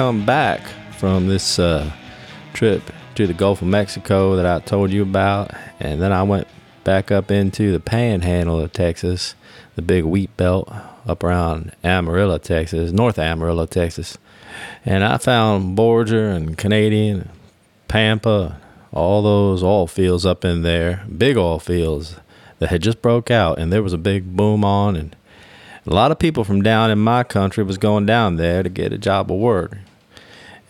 come back from this uh, trip to the Gulf of Mexico that I told you about, and then I went back up into the panhandle of Texas, the big wheat belt up around Amarillo, Texas, North Amarillo, Texas. And I found Borger and Canadian, Pampa, all those oil fields up in there, big oil fields that had just broke out, and there was a big boom on, and a lot of people from down in my country was going down there to get a job of work.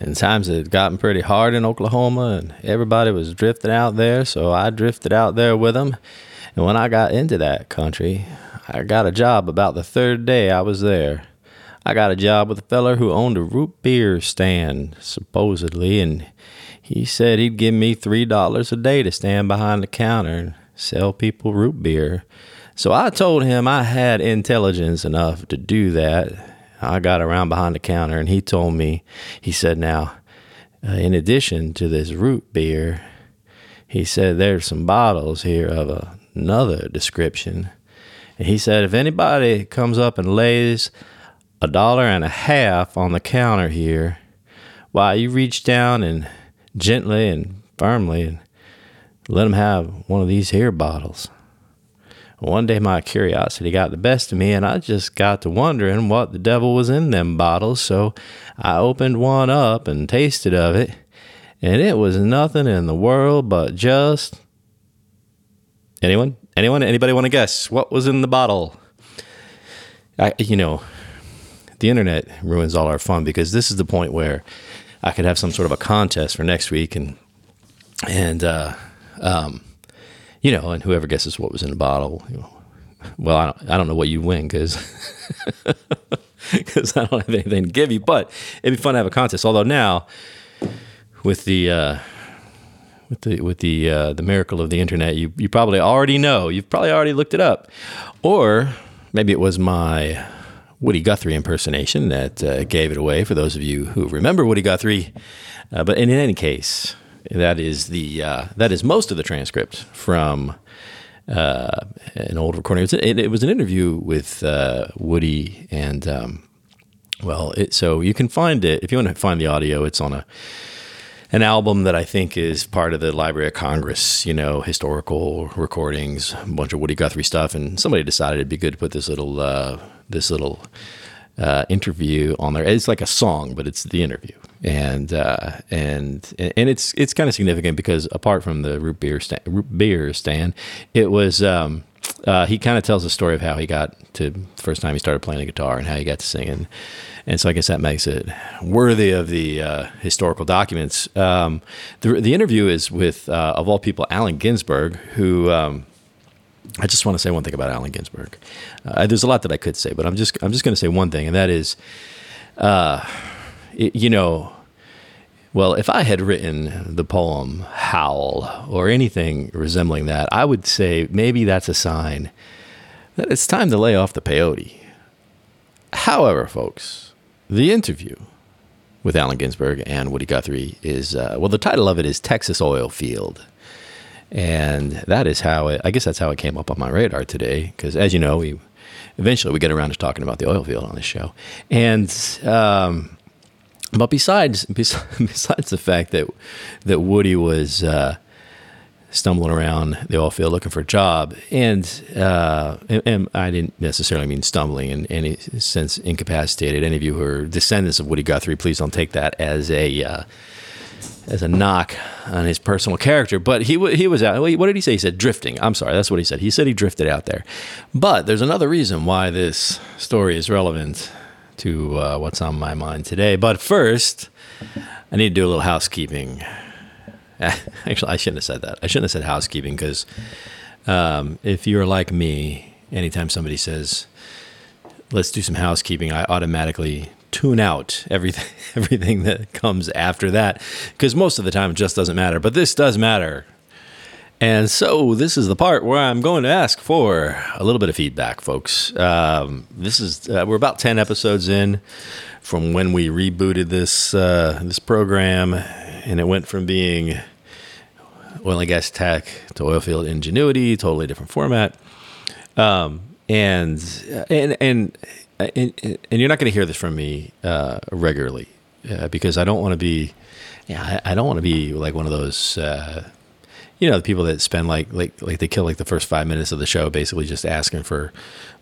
And times had gotten pretty hard in Oklahoma, and everybody was drifting out there, so I drifted out there with them. And when I got into that country, I got a job about the third day I was there. I got a job with a feller who owned a root beer stand, supposedly, and he said he'd give me $3 a day to stand behind the counter and sell people root beer. So I told him I had intelligence enough to do that. I got around behind the counter and he told me, he said, now, uh, in addition to this root beer, he said, there's some bottles here of another description. And he said, if anybody comes up and lays a dollar and a half on the counter here, why, you reach down and gently and firmly and let them have one of these here bottles. One day my curiosity got the best of me, and I just got to wondering what the devil was in them bottles. So I opened one up and tasted of it, and it was nothing in the world but just. Anyone? Anyone? Anybody want to guess what was in the bottle? I, you know, the internet ruins all our fun because this is the point where I could have some sort of a contest for next week, and and uh, um, you know, and whoever guesses what was in the bottle, you know, well, I don't, I don't know what you win because because I don't have anything to give you. But it'd be fun to have a contest. Although now, with the uh, with the with the uh, the miracle of the internet, you you probably already know. You've probably already looked it up, or maybe it was my Woody Guthrie impersonation that uh, gave it away. For those of you who remember Woody Guthrie, uh, but in any case, that is the uh, that is most of the transcript from uh, an old recording. It was, it, it was an interview with uh, Woody, and um, well, it, so you can find it if you want to find the audio. It's on a an album that I think is part of the Library of Congress, you know, historical recordings, a bunch of Woody Guthrie stuff, and somebody decided it'd be good to put this little uh, this little uh, interview on there. It's like a song, but it's the interview, and uh, and and it's it's kind of significant because apart from the root beer stand, root beer stand, it was. Um, uh, he kind of tells the story of how he got to first time he started playing the guitar and how he got to singing. And so I guess that makes it worthy of the uh, historical documents. Um, the, the interview is with, uh, of all people, Allen Ginsberg, who um, I just want to say one thing about Allen Ginsberg. Uh, there's a lot that I could say, but I'm just I'm just going to say one thing, and that is, uh, it, you know, well, if I had written the poem Howl or anything resembling that, I would say maybe that's a sign that it's time to lay off the peyote. However, folks, the interview with Allen Ginsberg and Woody Guthrie is uh, well, the title of it is Texas Oil Field. And that is how it, I guess that's how it came up on my radar today. Because as you know, we eventually we get around to talking about the oil field on this show. And, um, but besides, besides the fact that, that Woody was, uh, stumbling around the oil field looking for a job. And, uh, and, and, I didn't necessarily mean stumbling in any sense incapacitated. Any of you who are descendants of Woody Guthrie, please don't take that as a uh, as a knock on his personal character. But he he was out. What did he say? He said drifting. I'm sorry, that's what he said. He said he drifted out there. But there's another reason why this story is relevant to uh, what's on my mind today. But first, I need to do a little housekeeping. Actually, I shouldn't have said that. I shouldn't have said housekeeping because um, if you're like me, anytime somebody says, let's do some housekeeping, I automatically tune out everything everything that comes after that because most of the time it just doesn't matter but this does matter. And so this is the part where i'm going to ask for a little bit of feedback folks. Um, this is uh, we're about 10 episodes in from when we rebooted this uh, this program and it went from being oil and gas tech to oilfield ingenuity totally different format. Um, and and and and, and you're not going to hear this from me uh, regularly. uh, because I don't want to be, yeah, I, I don't want to be like one of those, uh, you know, the people that spend like like like they kill like the first five minutes of the show basically just asking for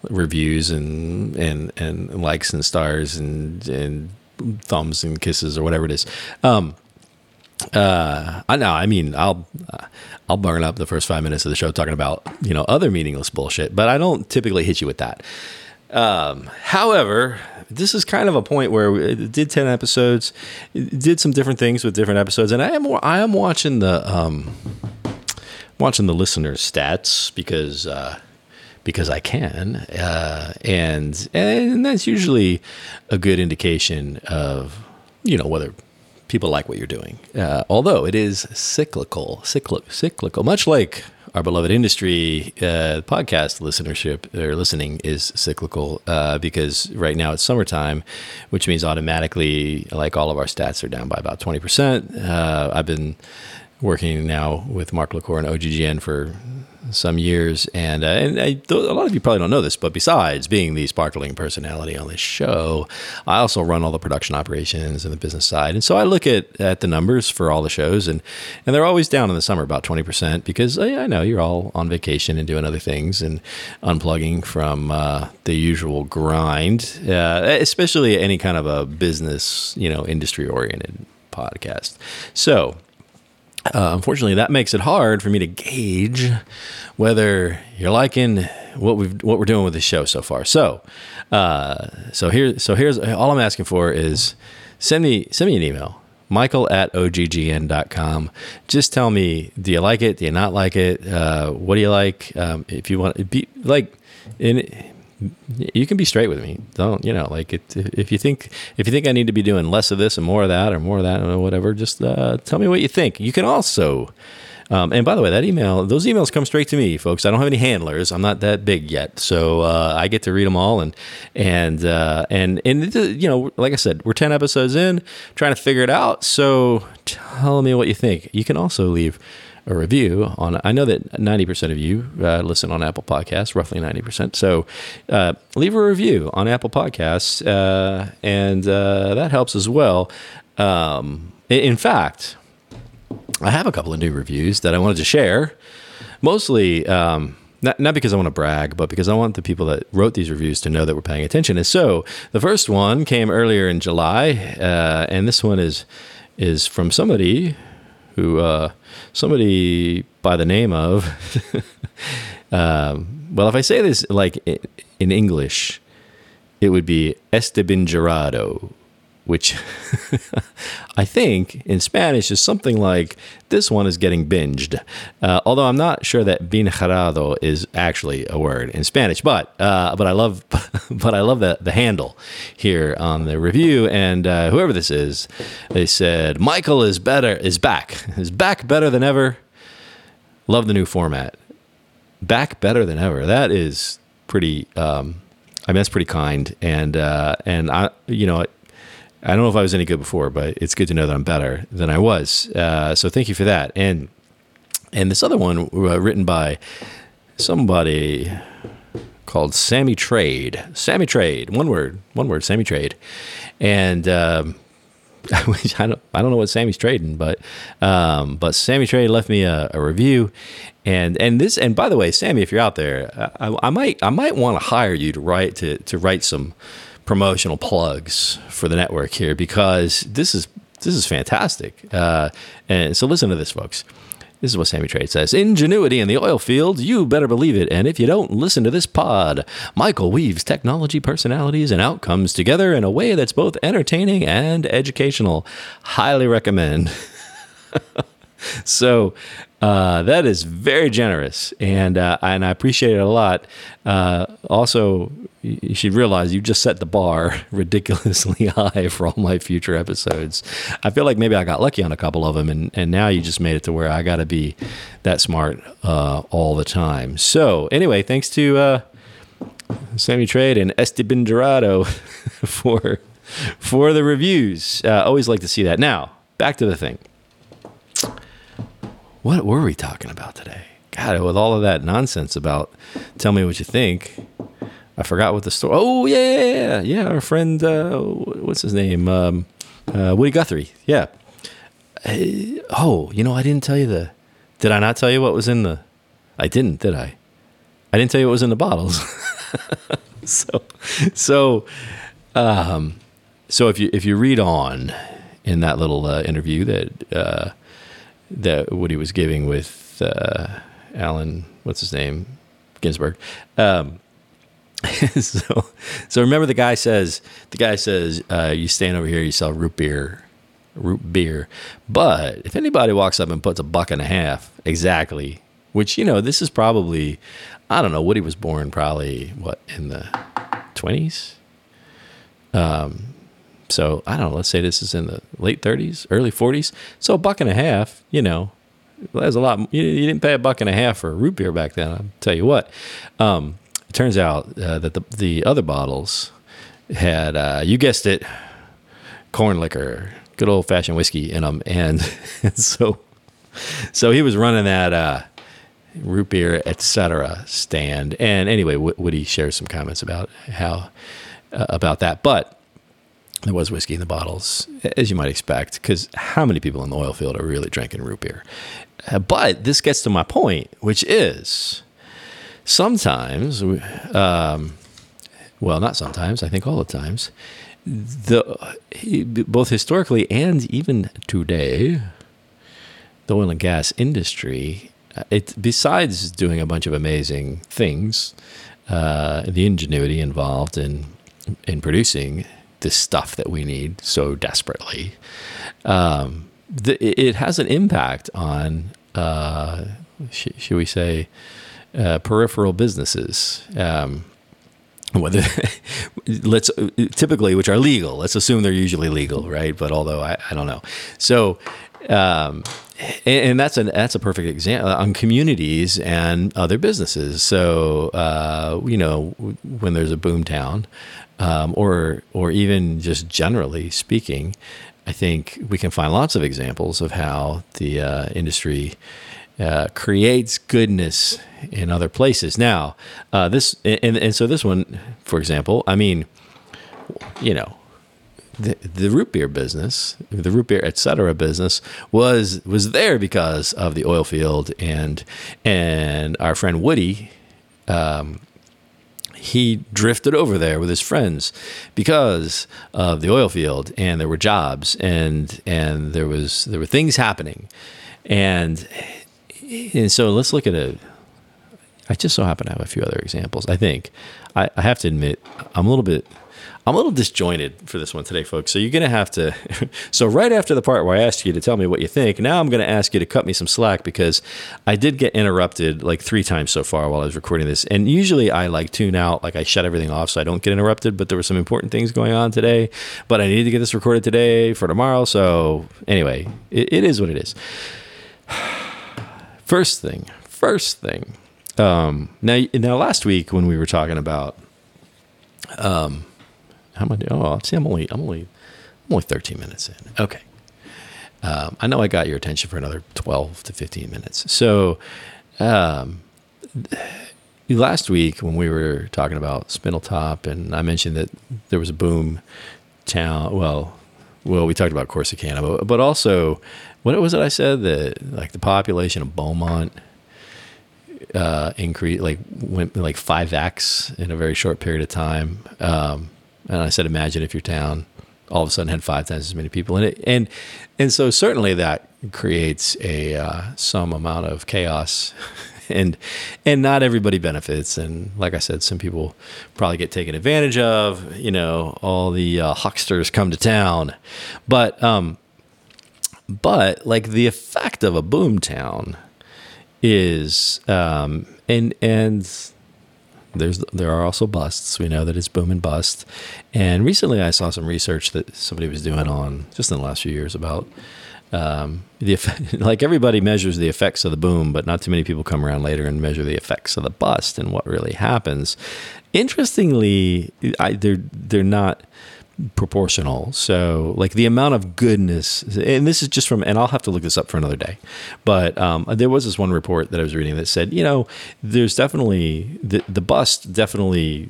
reviews and and and likes and stars and and thumbs and kisses or whatever it is. Um, uh, I know. I mean, I'll I'll burn up the first five minutes of the show talking about you know other meaningless bullshit, but I don't typically hit you with that. Um, however, this is kind of a point where we did ten episodes, did some different things with different episodes, and I am I am watching the um, watching the listeners' stats because. Uh, because I can, uh, and and that's usually a good indication of you know whether people like what you're doing. Uh, although it is cyclical, cyclical, cyclical, much like our beloved industry uh, podcast listenership or listening is cyclical uh, because right now it's summertime, which means automatically, like all of our stats are down by about 20%. Uh, I've been working now with Mark LaCour and OGGN for some years, and uh, and I, a lot of you probably don't know this, but besides being the sparkling personality on this show, I also run all the production operations and the business side, and so I look at at the numbers for all the shows, and and they're always down in the summer about twenty percent because I, I, know you're all on vacation and doing other things and unplugging from uh, the usual grind, uh, especially any kind of a business, you know, industry oriented podcast. So uh, unfortunately, that makes it hard for me to gauge whether you're liking what we've what we're doing with the show so far. So, uh, so here, so here's all I'm asking for is send me send me an email, Michael at oggn.com. Just tell me, do you like it? Do you not like it? Uh, what do you like? Um, if you want, be like in you can be straight with me. Don't you know? Like it, if you think if you think I need to be doing less of this and more of that or more of that or whatever, just uh, tell me what you think. You can also. Um, and by the way, that email, those emails come straight to me, folks. I don't have any handlers. I'm not that big yet, so uh, I get to read them all. And and uh, and and you know, like I said, we're ten episodes in, trying to figure it out. So tell me what you think. You can also leave a review on. I know that 90% of you uh, listen on Apple Podcasts, roughly 90%. So uh, leave a review on Apple Podcasts, uh, and uh, that helps as well. Um, in fact, I have a couple of new reviews that I wanted to share. Mostly, um, not, not because I want to brag, but because I want the people that wrote these reviews to know that we're paying attention. And so the first one came earlier in July, uh, and this one is is from somebody who uh, somebody by the name of um, well if i say this like in english it would be esteban gerardo which I think in Spanish is something like this one is getting binged. Uh, although I'm not sure that binjarado is actually a word in Spanish, but uh, but I love but I love the the handle here on the review. And uh, whoever this is, they said Michael is better is back is back better than ever. Love the new format. Back better than ever. That is pretty. Um, I mean, that's pretty kind, and uh, and I, you know, I don't know if I was any good before, but it's good to know that I'm better than I was. Uh, so thank you for that. And and this other one uh, written by somebody called Sammy Trade. Sammy Trade, one word, one word, Sammy Trade. And um, I don't I don't know what Sammy's trading, but um, but Sammy Trade left me a, a, review, and and this and by the way, Sammy, if you're out there, I, I might I might want to hire you to write to to write some promotional plugs for the network here because this is this is fantastic. Uh, and so listen to this, folks. This is what Sammy Trade says. Ingenuity in the oil field, you better believe it. And if you don't, listen to this pod. Michael weaves technology, personalities, and outcomes together in a way that's both entertaining and educational. Highly recommend. so uh, that is very generous, and uh, and I appreciate it a lot. Uh, also, you should realize you just set the bar ridiculously high for all my future episodes. I feel like maybe I got lucky on a couple of them, and and now you just made it to where I got to be that smart uh, all the time. So anyway, thanks to uh, Sammy Trade and Esteban Dorado for for the reviews. Uh, always like to see that. Now back to the thing. What were we talking about today? God, with all of that nonsense about tell me what you think, I forgot what the story. Oh yeah, yeah, yeah. Our friend, uh, what's his name? Um, Uh, Woody Guthrie. Yeah. Uh, oh, you know, I didn't tell you the. Did I not tell you what was in the? I didn't, did I? I didn't tell you what was in the bottles. so, so, um, so if you if you read on in that little uh, interview that that Woody was giving with uh, Allen, what's his name, Ginsberg. Um, so, so remember the guy says the guy says uh, you stand over here, you sell root beer, root beer. But if anybody walks up and puts a buck and a half exactly, which you know this is probably, I don't know, Woody was born probably what in the twenties. Um, so I don't know. Let's say this is in the late thirties, early forties. So a buck and a half, you know, that's a lot. You, you, didn't pay a buck and a half for a root beer back then. I'll tell you what. Um, it turns out uh, that the the other bottles had, uh, you guessed it, corn liquor, good old fashioned whiskey in them, and, and so so he was running that uh, root beer etc. stand. And anyway, Woody shares some comments about how uh, about that, but. There was whiskey in the bottles, as you might expect, because how many people in the oil field are really drinking root beer? Uh, but this gets to my point, which is sometimes, um, well, not sometimes, I think all the times, the both historically and even today, the oil and gas industry, uh, it besides doing a bunch of amazing things, uh, the ingenuity involved in in producing this stuff that we need so desperately, um, it has an impact on, uh, sh- should we say, uh, peripheral businesses. Um, whether let's typically which are legal let's assume they're usually legal right? But although i, I don't know. So um, and, and, that's a that's a perfect example on communities and other businesses so uh, you know when there's a boom town um, or or even just generally speaking I think we can find lots of examples of how the uh, industry uh, creates goodness in other places. Now, uh, this and, and so this one, for example, I mean, you know, the, the root beer business, the root beer etc. business was was there because of the oil field and and our friend Woody um, he drifted over there with his friends because of the oil field and there were jobs and and there was there were things happening and and so let's look at a I just so happen to have a few other examples. I think I, I have to admit I'm a little bit I'm a little disjointed for this one today, folks. So you're going to have to. so, right after the part where I asked you to tell me what you think, now I'm going to ask you to cut me some slack because I did get interrupted like three times so far while I was recording this. And usually I like tune out, like I shut everything off so I don't get interrupted. But there were some important things going on today. But I needed to get this recorded today for tomorrow. So, anyway, it, it is what it is. First thing, first thing. Um, now, now, last week when we were talking about um, how am I doing? Oh, see, I'm only, I'm only, I'm only 13 minutes in. Okay. Um, I know I got your attention for another 12 to 15 minutes. So, um, last week when we were talking about Spindletop, and I mentioned that there was a boom town. Well, well, we talked about Corsicana, but, but also, what was it I said that like the population of Beaumont uh, increased, like went like five x in a very short period of time. Um, and I said, imagine if your town all of a sudden had five times as many people in it, and and so certainly that creates a uh, some amount of chaos, and and not everybody benefits. And like I said, some people probably get taken advantage of. You know, all the uh, hucksters come to town, but um, but like the effect of a boom town is um, and and there's there are also busts. We know that it's boom and bust. And recently, I saw some research that somebody was doing on just in the last few years about um, the effect, like everybody measures the effects of the boom, but not too many people come around later and measure the effects of the bust and what really happens. Interestingly, I, they're they're not proportional. So, like the amount of goodness, and this is just from, and I'll have to look this up for another day. But um, there was this one report that I was reading that said, you know, there's definitely the the bust definitely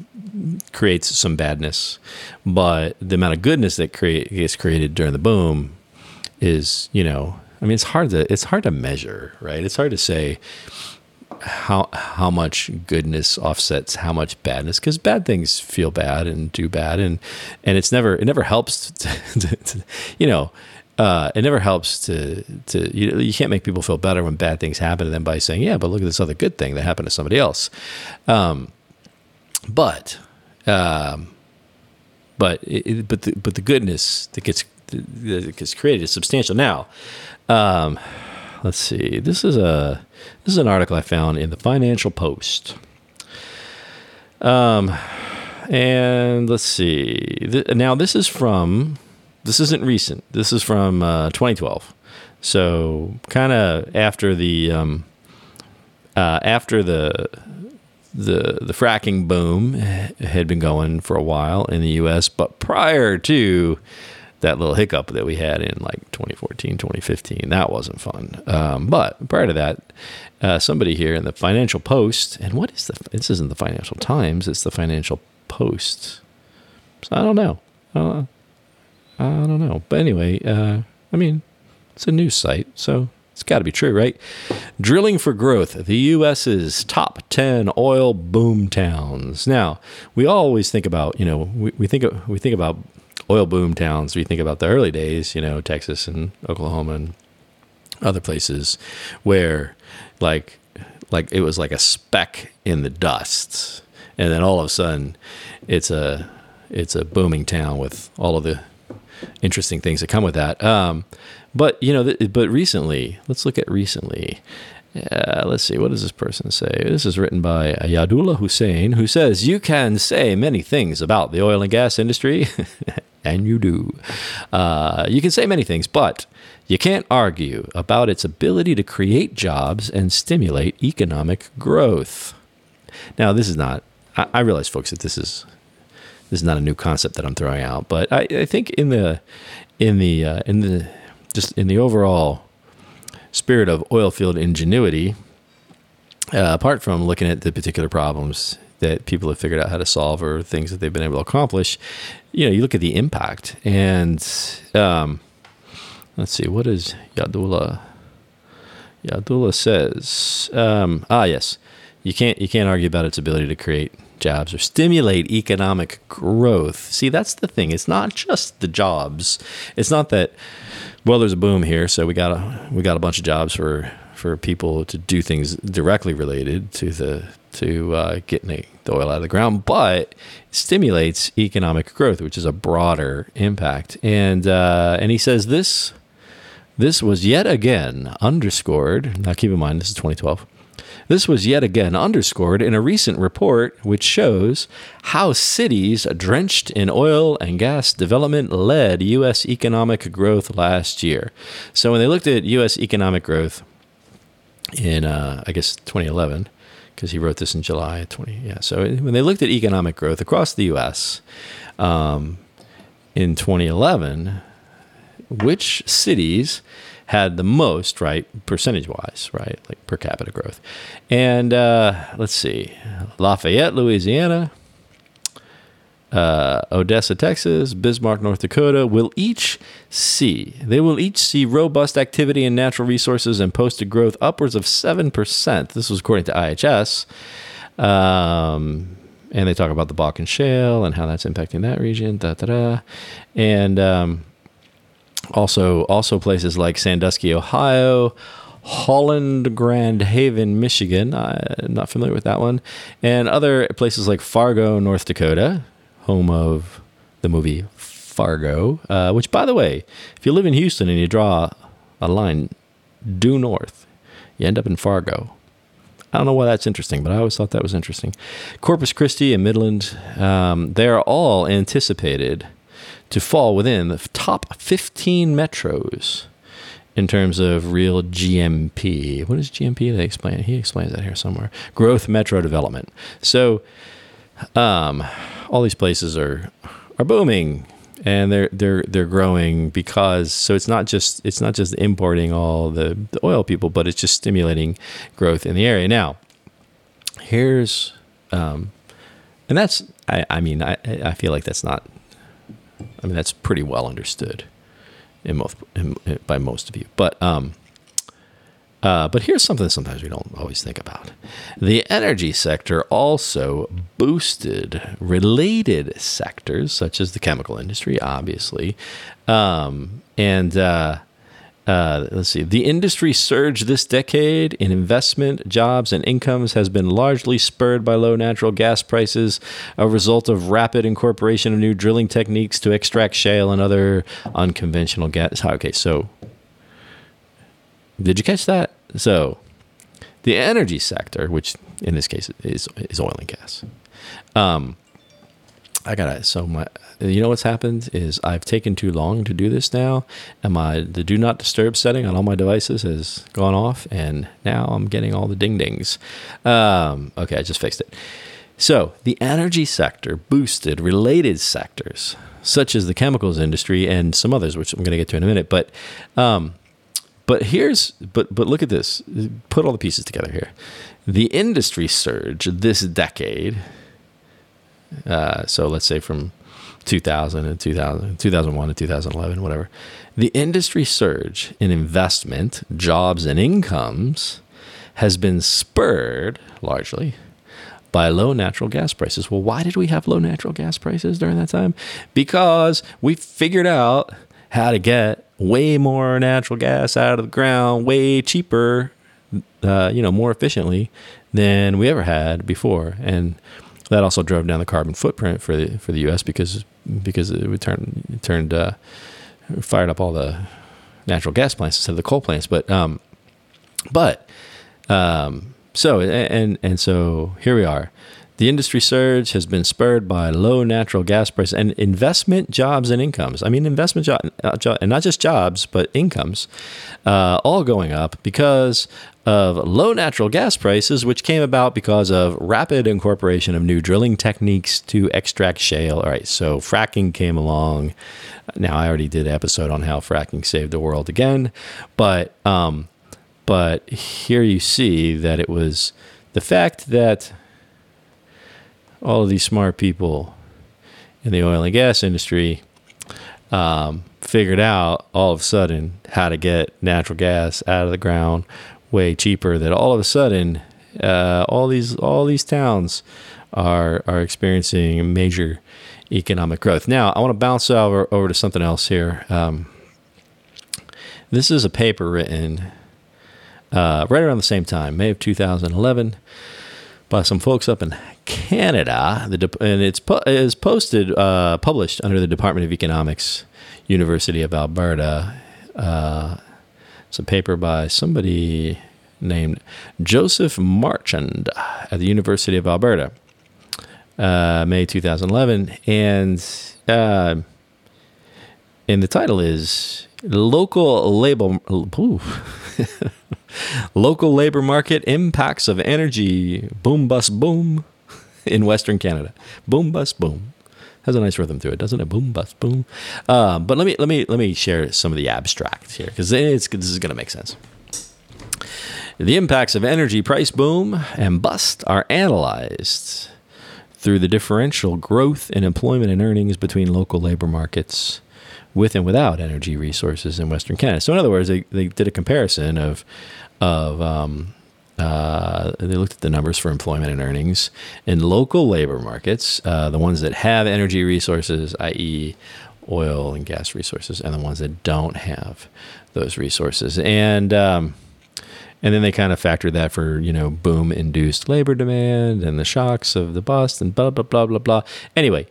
creates some badness, but the amount of goodness that create gets created during the boom is, you know, I mean, it's hard to it's hard to measure, right? It's hard to say how how much goodness offsets how much badness because bad things feel bad and do bad and and it's never it never helps to, to, to you know uh, it never helps to to you, you can't make people feel better when bad things happen to them by saying yeah but look at this other good thing that happened to somebody else. Um, but um, but it, but the, but the goodness that gets that gets created is substantial. Now um, let's see. This is a this is an article I found in the Financial Post. Um, and let's see. now this is from this isn't recent. This is from uh, 2012. So kind of after the um, uh, after the the the fracking boom had been going for a while in the U.S., but prior to that little hiccup that we had in like 2014, 2015. That wasn't fun. Um, but prior to that, uh, somebody here in the Financial Post, and what is the? This isn't the Financial Times. It's the Financial Post. So I don't know. Uh, I don't know. But anyway, uh, I mean, it's a news site, so it's got to be true, right? Drilling for growth. The U.S.'s top 10 oil boom towns. Now, we always think about, you know, we, we think we think about oil boom towns. We think about the early days, you know, Texas and Oklahoma and other places where like like it was like a speck in the dust and then all of a sudden it's a it's a booming town with all of the interesting things that come with that um, but you know th- but recently let's look at recently uh, let's see, what does this person say? This is written by Yadullah Hussain, who says, You can say many things about the oil and gas industry, and you do. Uh, you can say many things, but you can't argue about its ability to create jobs and stimulate economic growth. Now, this is not, I, I realize, folks, that this is. This is not a new concept that I'm throwing out, but I, I think in the in the uh, in the just in the overall spirit of oil field ingenuity, uh, apart from looking at the particular problems that people have figured out how to solve or things that they've been able to accomplish, you know, you look at the impact. And um, let's see, what does Yadullah? Yadullah says, um, ah, yes, you can't you can't argue about its ability to create jobs or stimulate economic growth. See, that's the thing. It's not just the jobs. It's not that well, there's a boom here, so we got a we got a bunch of jobs for for people to do things directly related to the to uh, getting the oil out of the ground, but stimulates economic growth, which is a broader impact. And uh, and he says this this was yet again underscored. Now, keep in mind, this is 2012 this was yet again underscored in a recent report which shows how cities drenched in oil and gas development led U.S. economic growth last year. So when they looked at U.S. economic growth in, uh, I guess, 2011, because he wrote this in July 20, yeah. So when they looked at economic growth across the U.S. Um, in 2011, which cities had the most, right, percentage wise, right, like per capita growth. And uh, let's see, Lafayette, Louisiana, uh, Odessa, Texas, Bismarck, North Dakota will each see, they will each see robust activity in natural resources and posted growth upwards of 7%. This was according to IHS. Um, and they talk about the Bakken Shale and how that's impacting that region. Da, da, da. And um, also, also places like Sandusky, Ohio, Holland Grand Haven, Michigan. I'm not familiar with that one. And other places like Fargo, North Dakota, home of the movie Fargo, uh, which, by the way, if you live in Houston and you draw a line due north, you end up in Fargo. I don't know why that's interesting, but I always thought that was interesting. Corpus Christi and Midland, um, they are all anticipated to fall within the top 15 metros in terms of real GMP. What is GMP? They explain. He explains that here somewhere. Growth metro development. So, um, all these places are are booming, and they're they're they're growing because so it's not just it's not just importing all the, the oil people, but it's just stimulating growth in the area. Now, here's um, and that's I, I mean I I feel like that's not I mean that's pretty well understood in most in, by most of you, but um, uh, but here's something sometimes we don't always think about. The energy sector also boosted related sectors, such as the chemical industry, obviously. Um, and uh, uh, let's see, the industry surge this decade in investment, jobs, and incomes has been largely spurred by low natural gas prices, a result of rapid incorporation of new drilling techniques to extract shale and other unconventional gas. Okay, so did you catch that? So, the energy sector, which in this case is is oil and gas. Um, I gotta. So my, you know what's happened is I've taken too long to do this now, and my the do not disturb setting on all my devices has gone off, and now I'm getting all the ding dings. Um, okay, I just fixed it. So the energy sector boosted related sectors such as the chemicals industry and some others, which I'm going to get to in a minute. But um, but here's but but look at this. Put all the pieces together here. The industry surge this decade. Uh, so let's say from 2000 and 2000, 2001 to 2011, whatever. The industry surge in investment, jobs, and incomes has been spurred largely by low natural gas prices. Well, why did we have low natural gas prices during that time? Because we figured out how to get way more natural gas out of the ground, way cheaper, uh, you know, more efficiently than we ever had before, and that also drove down the carbon footprint for the for the U.S. because because it would turn it turned uh, fired up all the natural gas plants instead of the coal plants. But um, but um, so and and so here we are. The industry surge has been spurred by low natural gas prices and investment jobs and incomes. I mean, investment jobs, uh, and not just jobs, but incomes, uh, all going up because of low natural gas prices, which came about because of rapid incorporation of new drilling techniques to extract shale. All right, so fracking came along. Now, I already did an episode on how fracking saved the world again, but um, but here you see that it was the fact that all of these smart people in the oil and gas industry um, figured out all of a sudden how to get natural gas out of the ground way cheaper. That all of a sudden, uh, all these all these towns are are experiencing major economic growth. Now, I want to bounce over over to something else here. Um, this is a paper written uh, right around the same time, May of 2011, by some folks up in Canada, the and it's po- is posted uh, published under the Department of Economics, University of Alberta. Uh, it's a paper by somebody named Joseph Marchand at the University of Alberta, uh, May 2011, and uh, and the title is local labor local labor market impacts of energy. Boom bust boom in Western Canada. Boom, bust, boom. Has a nice rhythm to it, doesn't it? Boom, bust, boom. Um, but let me let me let me share some of the abstract here because this is going to make sense. The impacts of energy price boom and bust are analyzed through the differential growth in employment and earnings between local labor markets with and without energy resources in Western Canada. So, in other words, they, they did a comparison of of um, uh, they looked at the numbers for employment and earnings in local labor markets, uh, the ones that have energy resources, i.e., oil and gas resources, and the ones that don't have those resources. And um, and then they kind of factored that for you know boom induced labor demand and the shocks of the bust and blah blah blah blah blah. Anyway,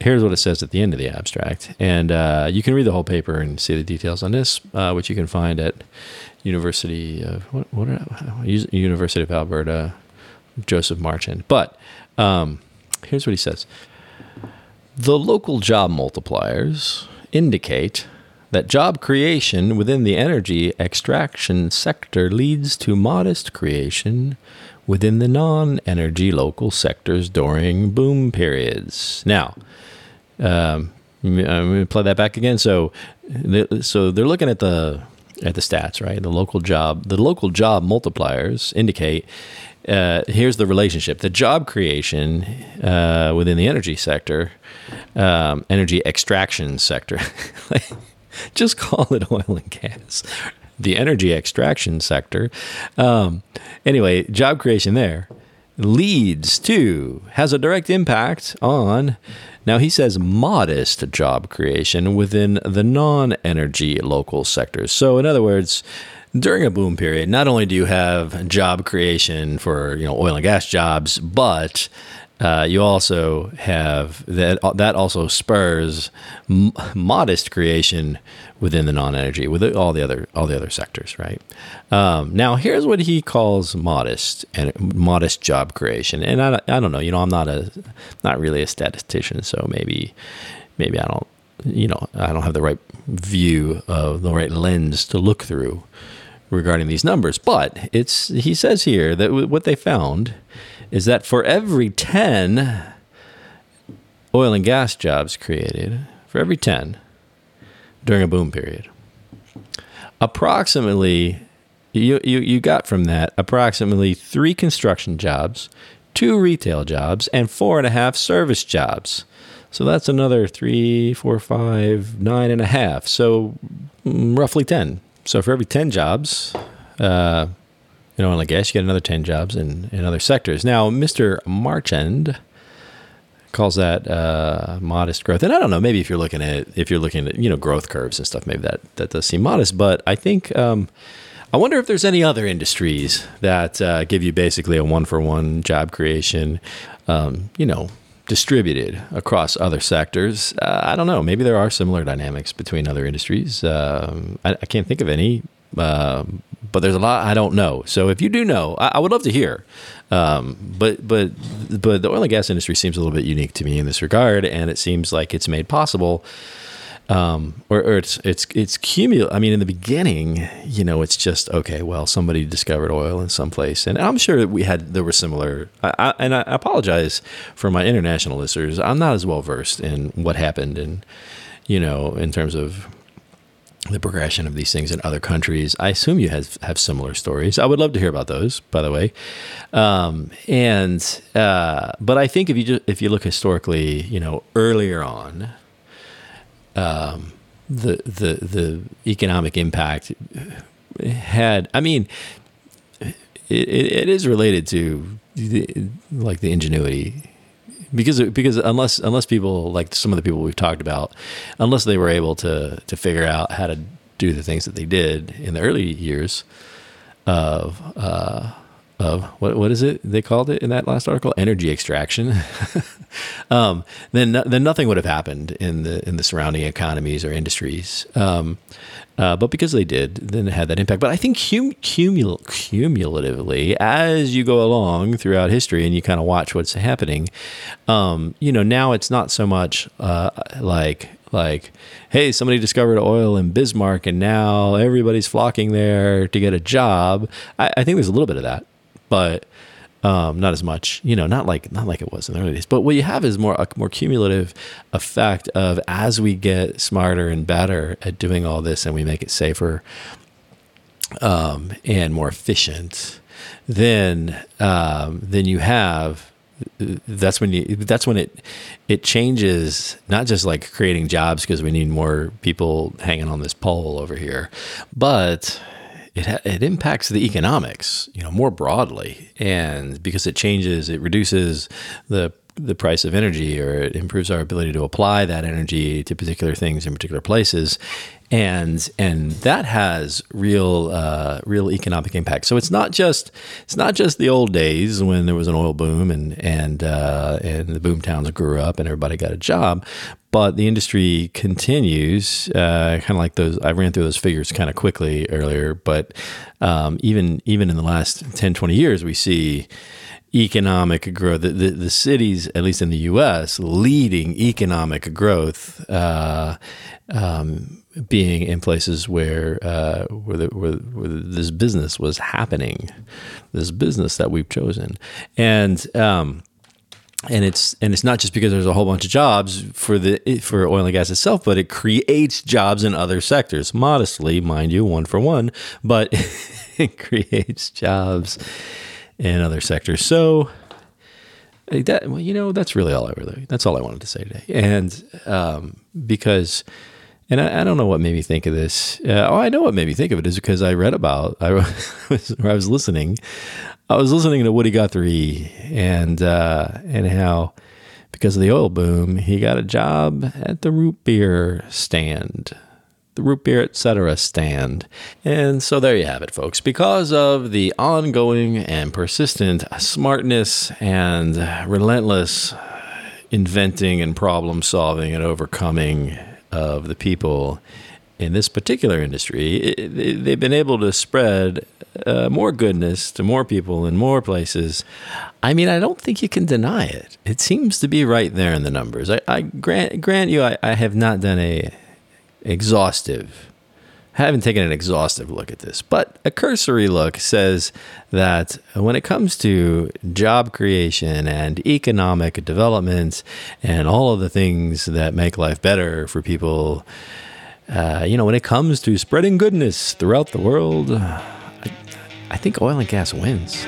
here's what it says at the end of the abstract, and uh, you can read the whole paper and see the details on this, uh, which you can find at University of what, what University of Alberta, Joseph Marchand. But um, here's what he says: the local job multipliers indicate that job creation within the energy extraction sector leads to modest creation within the non-energy local sectors during boom periods. Now, Um, I'm going to play that back again. So, so they're looking at the at the stats, right? The local job, the local job multipliers indicate. Uh, here's the relationship: the job creation uh, within the energy sector, um, energy extraction sector. just call it oil and gas. The energy extraction sector. Um, anyway, job creation there leads to has a direct impact on now, he says modest job creation within the non energy local sectors. So, in other words, during a boom period, not only do you have job creation for you know oil and gas jobs, but uh, you also have that that also spurs m- modest creation within the non-energy with all the other all the other sectors right? Um, now here's what he calls modest and modest job creation. And I, I don't know you know I'm not a not really a statistician so maybe maybe I don't you know I don't have the right view of the right lens to look through regarding these numbers. But it's he says here that what they found is that for every 10 oil and gas jobs created, for every 10 during a boom period, approximately, you, you, you got from that approximately three construction jobs, two retail jobs, and four and a half service jobs. So that's another three, four, five, nine and a half. So mm, roughly 10. So for every 10 jobs, uh, in oil and gas, you get another 10 jobs in, in other sectors. Now, Mr. Marchand calls that uh, modest growth. And I don't know, maybe if you're looking at if you're looking at you know growth curves and stuff, maybe that that does seem modest. But I think um, I wonder if there's any other industries that uh, give you basically a one for one job creation. Um, you know, distributed across other sectors. Uh, I don't know. Maybe there are similar dynamics between other industries. Um, I, I, can't think of any. But there's a lot I don't know. So if you do know, I, I would love to hear. Um, but but but the oil and gas industry seems a little bit unique to me in this regard, and it seems like it's made possible. Um, or, or, it's it's it's cumulative. I mean, in the beginning, you know, it's just okay. Well, somebody discovered oil in some place, and I'm sure that we had there were similar. I, I, and I apologize for my international listeners. I'm not as well versed in what happened, and you know, in terms of the progression of these things in other countries. I assume you have have similar stories. I would love to hear about those, by the way. Um, and uh, but I think if you just, if you look historically, you know, earlier on, um, the the the economic impact had. I mean, it, it is related to the, like the ingenuity because because unless unless people like some of the people we've talked about, unless they were able to to figure out how to do the things that they did in the early years of uh, of what what is it they called it in that last article? Energy extraction. Um, then then nothing would have happened in the in the surrounding economies or industries. Um, uh, but because they did then it had that impact. But I think cum- cumul- cumulatively as you go along throughout history and you kind of watch what's happening um, you know now it's not so much uh, like like hey somebody discovered oil in bismarck and now everybody's flocking there to get a job. I, I think there's a little bit of that but um, not as much, you know, not like not like it was in the early days. But what you have is more a more cumulative effect of as we get smarter and better at doing all this, and we make it safer um, and more efficient, then um, then you have that's when you that's when it it changes not just like creating jobs because we need more people hanging on this pole over here but it it impacts the economics, you know, more broadly, and because it changes, it reduces the the price of energy, or it improves our ability to apply that energy to particular things in particular places, and and that has real uh, real economic impact. So it's not just it's not just the old days when there was an oil boom and and uh, and the boom towns grew up and everybody got a job, but the industry continues uh, kind of like those. I ran through those figures kind of quickly earlier, but um, even even in the last 10, 20 years, we see economic growth. The, the, the, cities, at least in the U.S., leading economic growth, uh, um, being in places where uh, where, the, where, where, this business was happening, this business that we've chosen, and um, and it's and it's not just because there's a whole bunch of jobs for the for oil and gas itself, but it creates jobs in other sectors, modestly, mind you, one for one, but it creates jobs in other sectors. So that well, you know, that's really all I really that's all I wanted to say today, and um, because. And I, I, don't know what made me think of this. Uh, oh, I know what made me think of it is because I read about, I was, I was listening I was listening to Woody Guthrie and uh, and how because of the oil boom, he got a job at the root beer stand, the root beer etc. stand. And so there you have it, folks. Because of the ongoing and persistent smartness and relentless inventing and problem solving and overcoming of the people in this particular industry, it, they've been able to spread uh, more goodness to more people in more places. I mean, I don't think you can deny it. It seems to be right there in the numbers. I, I grant grant you, I, I have not done a exhaustive. haven't taken an exhaustive look at this, but a cursory look says that when it comes to job creation and economic development and all of the things that make life better for people uh, you know, when it comes to spreading goodness throughout the world, I, I think oil and gas wins.